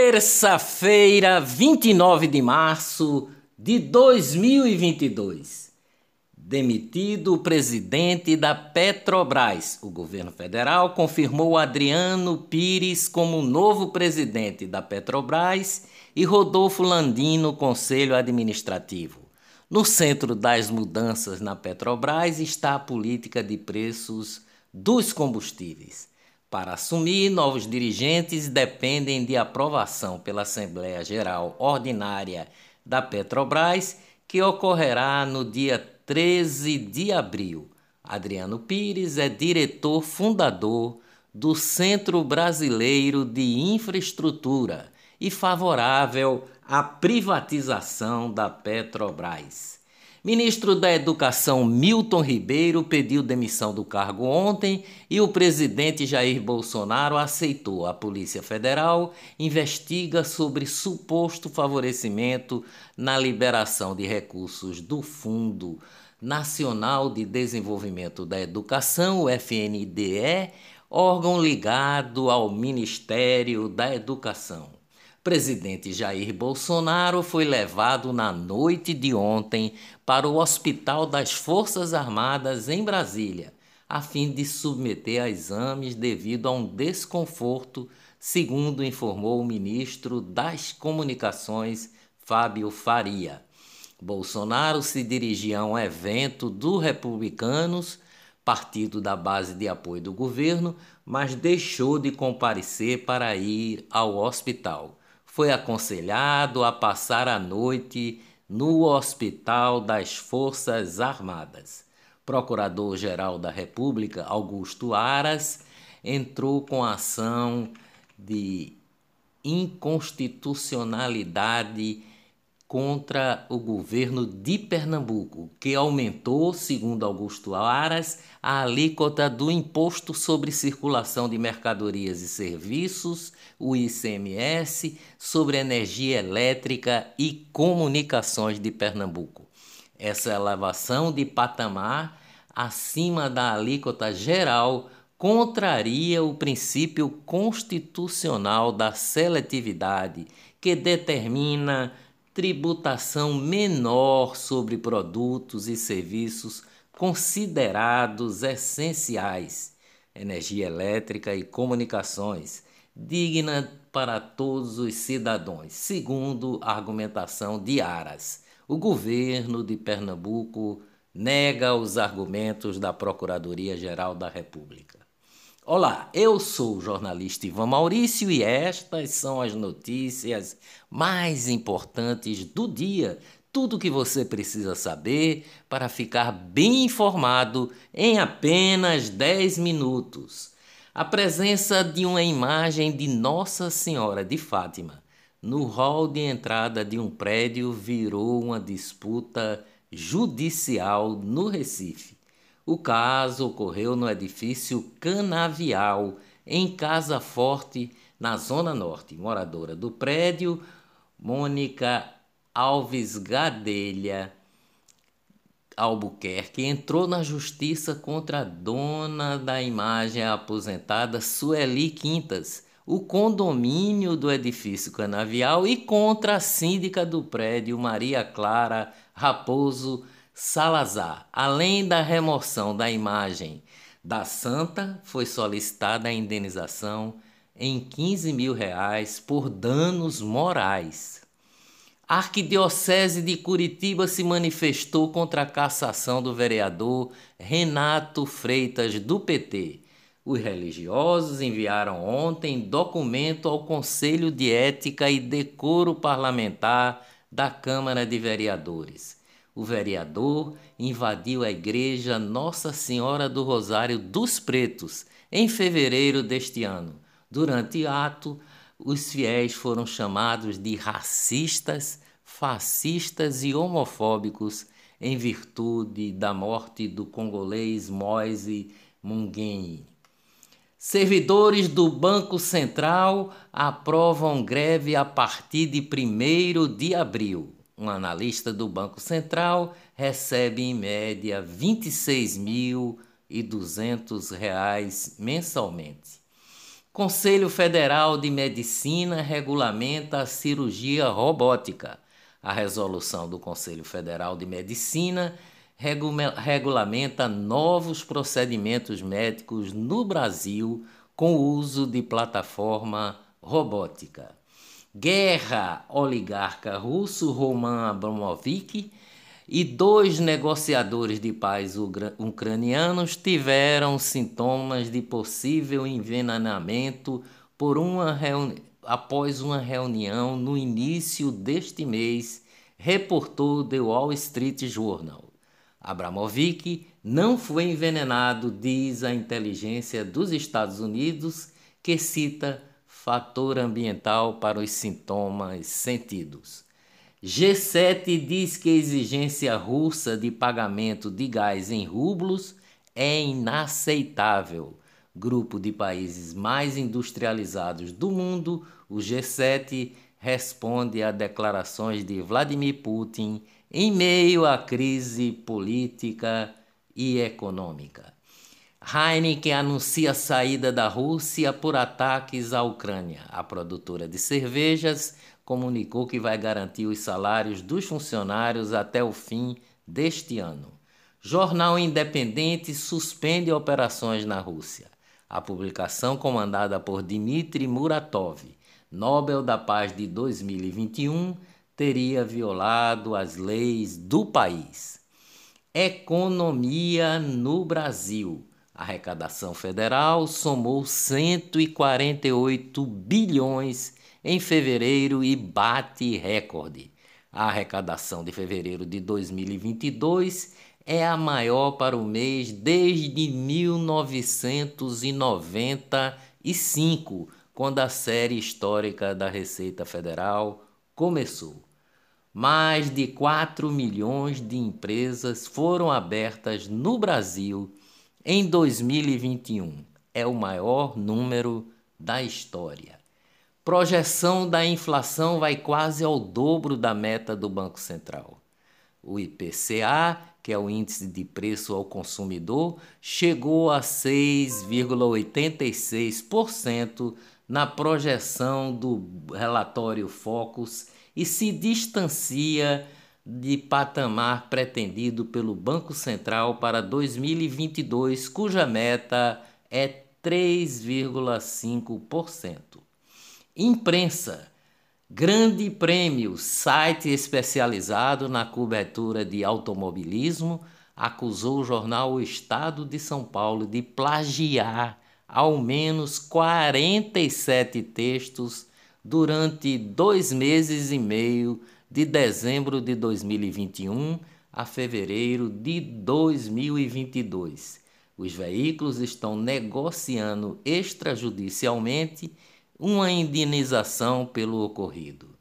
Terça-feira, 29 de março de 2022. Demitido o presidente da Petrobras, o governo federal confirmou Adriano Pires como novo presidente da Petrobras e Rodolfo Landino conselho administrativo. No centro das mudanças na Petrobras está a política de preços dos combustíveis. Para assumir, novos dirigentes dependem de aprovação pela Assembleia Geral Ordinária da Petrobras, que ocorrerá no dia 13 de abril. Adriano Pires é diretor fundador do Centro Brasileiro de Infraestrutura e favorável à privatização da Petrobras. Ministro da Educação Milton Ribeiro pediu demissão do cargo ontem e o presidente Jair Bolsonaro aceitou. A Polícia Federal investiga sobre suposto favorecimento na liberação de recursos do Fundo Nacional de Desenvolvimento da Educação, o FNDE, órgão ligado ao Ministério da Educação presidente Jair Bolsonaro foi levado na noite de ontem para o Hospital das Forças Armadas em Brasília, a fim de submeter a exames devido a um desconforto, segundo informou o ministro das Comunicações, Fábio Faria. Bolsonaro se dirigia a um evento do Republicanos, partido da base de apoio do governo, mas deixou de comparecer para ir ao hospital foi aconselhado a passar a noite no Hospital das Forças Armadas. Procurador-Geral da República, Augusto Aras, entrou com ação de inconstitucionalidade contra o governo de Pernambuco, que aumentou, segundo Augusto Aras, a alíquota do Imposto sobre Circulação de Mercadorias e Serviços, o ICMS, sobre energia elétrica e comunicações de Pernambuco. Essa elevação de patamar acima da alíquota geral contraria o princípio constitucional da seletividade, que determina tributação menor sobre produtos e serviços considerados essenciais, energia elétrica e comunicações, digna para todos os cidadãos, segundo a argumentação de Aras. O governo de Pernambuco nega os argumentos da Procuradoria-Geral da República. Olá, eu sou o jornalista Ivan Maurício e estas são as notícias mais importantes do dia. Tudo o que você precisa saber para ficar bem informado em apenas 10 minutos. A presença de uma imagem de Nossa Senhora de Fátima no hall de entrada de um prédio virou uma disputa judicial no Recife. O caso ocorreu no edifício Canavial, em Casa Forte, na Zona Norte. Moradora do prédio, Mônica Alves Gadelha Albuquerque entrou na justiça contra a dona da imagem aposentada Sueli Quintas, o condomínio do edifício Canavial e contra a síndica do prédio Maria Clara Raposo Salazar, além da remoção da imagem da santa, foi solicitada a indenização em 15 mil reais por danos morais. A Arquidiocese de Curitiba se manifestou contra a cassação do vereador Renato Freitas, do PT. Os religiosos enviaram ontem documento ao Conselho de Ética e Decoro Parlamentar da Câmara de Vereadores o vereador invadiu a igreja Nossa Senhora do Rosário dos Pretos em fevereiro deste ano. Durante o ato, os fiéis foram chamados de racistas, fascistas e homofóbicos em virtude da morte do congolês Moise Munguenyi. Servidores do Banco Central aprovam greve a partir de 1 de abril. Um analista do Banco Central recebe em média R$ 26.200 mensalmente. Conselho Federal de Medicina regulamenta a cirurgia robótica. A resolução do Conselho Federal de Medicina regulamenta novos procedimentos médicos no Brasil com o uso de plataforma robótica. Guerra oligarca russo Roman Abramovich e dois negociadores de paz ucranianos tiveram sintomas de possível envenenamento por uma após uma reunião no início deste mês, reportou The Wall Street Journal. Abramovich não foi envenenado, diz a inteligência dos Estados Unidos, que cita fator ambiental para os sintomas sentidos. G7 diz que a exigência russa de pagamento de gás em rublos é inaceitável. Grupo de países mais industrializados do mundo, o G7 responde a declarações de Vladimir Putin em meio à crise política e econômica. Heineken anuncia saída da Rússia por ataques à Ucrânia. A produtora de cervejas comunicou que vai garantir os salários dos funcionários até o fim deste ano. Jornal Independente suspende operações na Rússia. A publicação, comandada por Dmitry Muratov, Nobel da Paz de 2021, teria violado as leis do país. Economia no Brasil. A arrecadação federal somou 148 bilhões em fevereiro e bate recorde. A arrecadação de fevereiro de 2022 é a maior para o mês desde 1995, quando a série histórica da Receita Federal começou mais de 4 milhões de empresas foram abertas no Brasil em 2021. É o maior número da história. Projeção da inflação vai quase ao dobro da meta do Banco Central. O IPCA, que é o índice de preço ao consumidor, chegou a 6,86% na projeção do relatório Focus e se distancia de patamar pretendido pelo Banco Central para 2022, cuja meta é 3,5%. Imprensa. Grande Prêmio, site especializado na cobertura de automobilismo, acusou o jornal O Estado de São Paulo de plagiar ao menos 47 textos durante dois meses e meio, de dezembro de 2021 a fevereiro de 2022. Os veículos estão negociando extrajudicialmente uma indenização pelo ocorrido.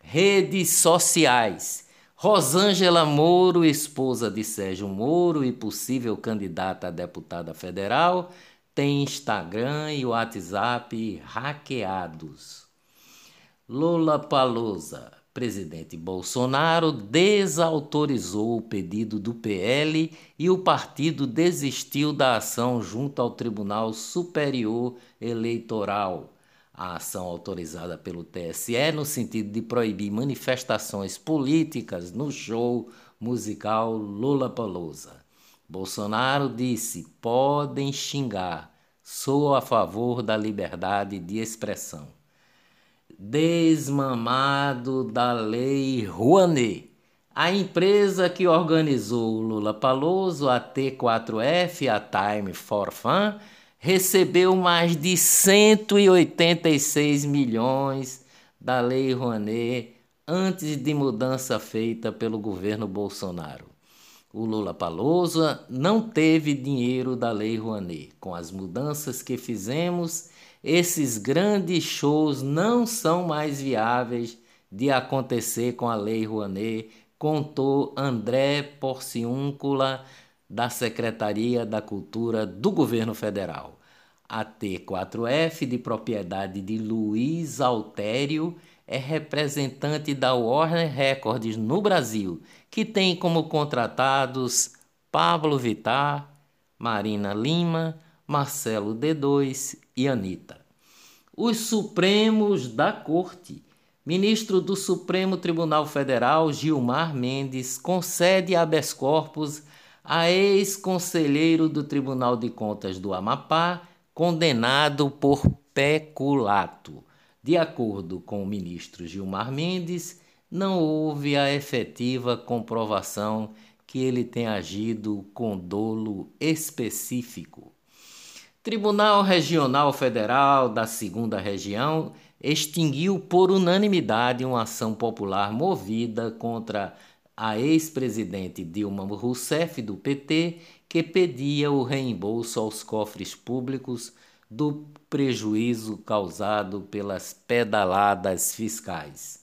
Redes sociais. Rosângela Moro, esposa de Sérgio Moro e possível candidata a deputada federal, tem Instagram e WhatsApp hackeados. Lula Palusa. Presidente Bolsonaro desautorizou o pedido do PL e o partido desistiu da ação junto ao Tribunal Superior Eleitoral. A ação autorizada pelo TSE no sentido de proibir manifestações políticas no show musical Lula Palusa. Bolsonaro disse: podem xingar, sou a favor da liberdade de expressão desmamado da Lei Rouanet. A empresa que organizou Lula Paloso, a T4F, a Time for Fun, recebeu mais de 186 milhões da Lei Rouanet antes de mudança feita pelo governo Bolsonaro. O Lula Paloso não teve dinheiro da Lei Rouanet. Com as mudanças que fizemos, esses grandes shows não são mais viáveis de acontecer com a Lei Rouanet, contou André Porciúncula, da Secretaria da Cultura do Governo Federal. A T4F, de propriedade de Luiz Altério, é representante da Warner Records no Brasil, que tem como contratados Pablo Vittar, Marina Lima, Marcelo D2 e Anitta. os Supremos da Corte. Ministro do Supremo Tribunal Federal, Gilmar Mendes, concede habeas corpus a ex-conselheiro do Tribunal de Contas do Amapá, condenado por peculato. De acordo com o ministro Gilmar Mendes, não houve a efetiva comprovação que ele tem agido com dolo específico. Tribunal Regional Federal da Segunda Região extinguiu por unanimidade uma ação popular movida contra a ex-presidente Dilma Rousseff do PT, que pedia o reembolso aos cofres públicos do prejuízo causado pelas pedaladas fiscais.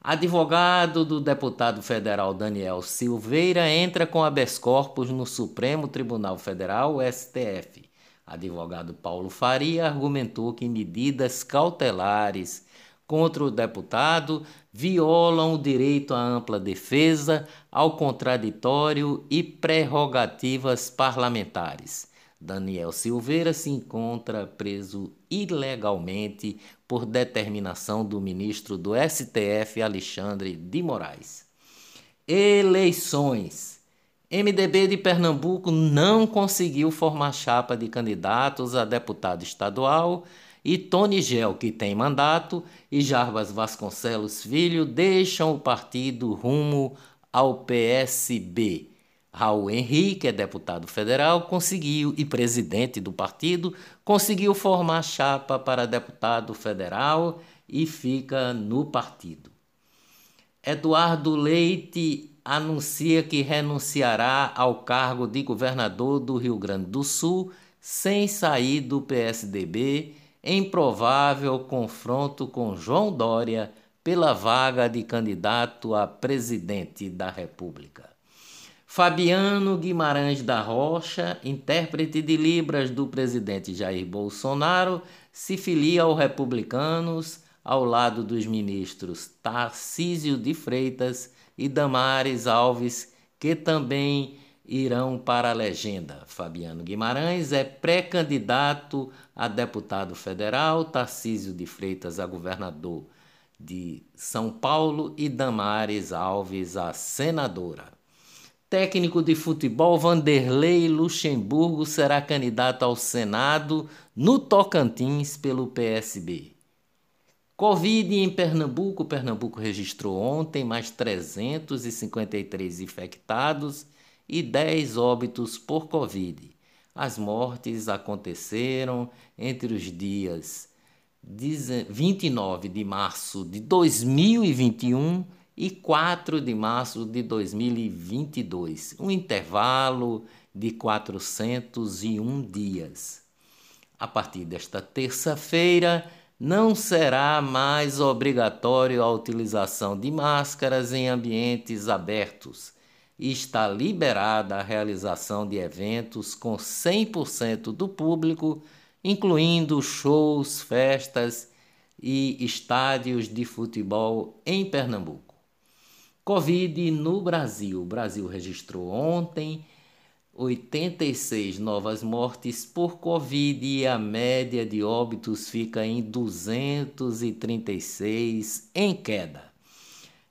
Advogado do deputado federal Daniel Silveira entra com habeas corpus no Supremo Tribunal Federal, STF. Advogado Paulo Faria argumentou que medidas cautelares contra o deputado violam o direito à ampla defesa, ao contraditório e prerrogativas parlamentares. Daniel Silveira se encontra preso ilegalmente por determinação do ministro do STF, Alexandre de Moraes. Eleições. MDB de Pernambuco não conseguiu formar chapa de candidatos a deputado estadual e Tony Gel, que tem mandato, e Jarbas Vasconcelos Filho deixam o partido rumo ao PSB. Raul Henrique, é deputado federal, conseguiu, e presidente do partido, conseguiu formar chapa para deputado federal e fica no partido. Eduardo Leite anuncia que renunciará ao cargo de governador do Rio Grande do Sul sem sair do PSDB em provável confronto com João Dória pela vaga de candidato a presidente da República. Fabiano Guimarães da Rocha, intérprete de Libras do presidente Jair Bolsonaro, se filia aos republicanos ao lado dos ministros Tarcísio de Freitas e Damares Alves, que também irão para a legenda. Fabiano Guimarães é pré-candidato a deputado federal, Tarcísio de Freitas a governador de São Paulo e Damares Alves a senadora. Técnico de futebol Vanderlei Luxemburgo será candidato ao Senado no Tocantins pelo PSB. Covid em Pernambuco. Pernambuco registrou ontem mais 353 infectados e 10 óbitos por Covid. As mortes aconteceram entre os dias 29 de março de 2021 e 4 de março de 2022, um intervalo de 401 dias. A partir desta terça-feira, não será mais obrigatório a utilização de máscaras em ambientes abertos e está liberada a realização de eventos com 100% do público, incluindo shows, festas e estádios de futebol em Pernambuco. Covid no Brasil. O Brasil registrou ontem 86 novas mortes por Covid e a média de óbitos fica em 236, em queda.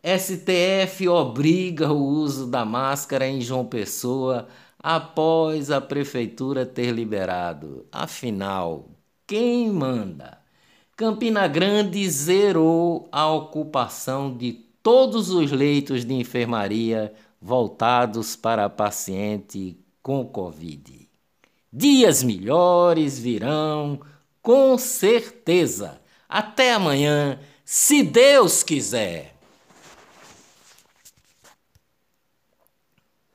STF obriga o uso da máscara em João Pessoa após a prefeitura ter liberado. Afinal, quem manda? Campina Grande zerou a ocupação de todos os leitos de enfermaria voltados para paciente com Covid. Dias melhores virão, com certeza. Até amanhã, se Deus quiser.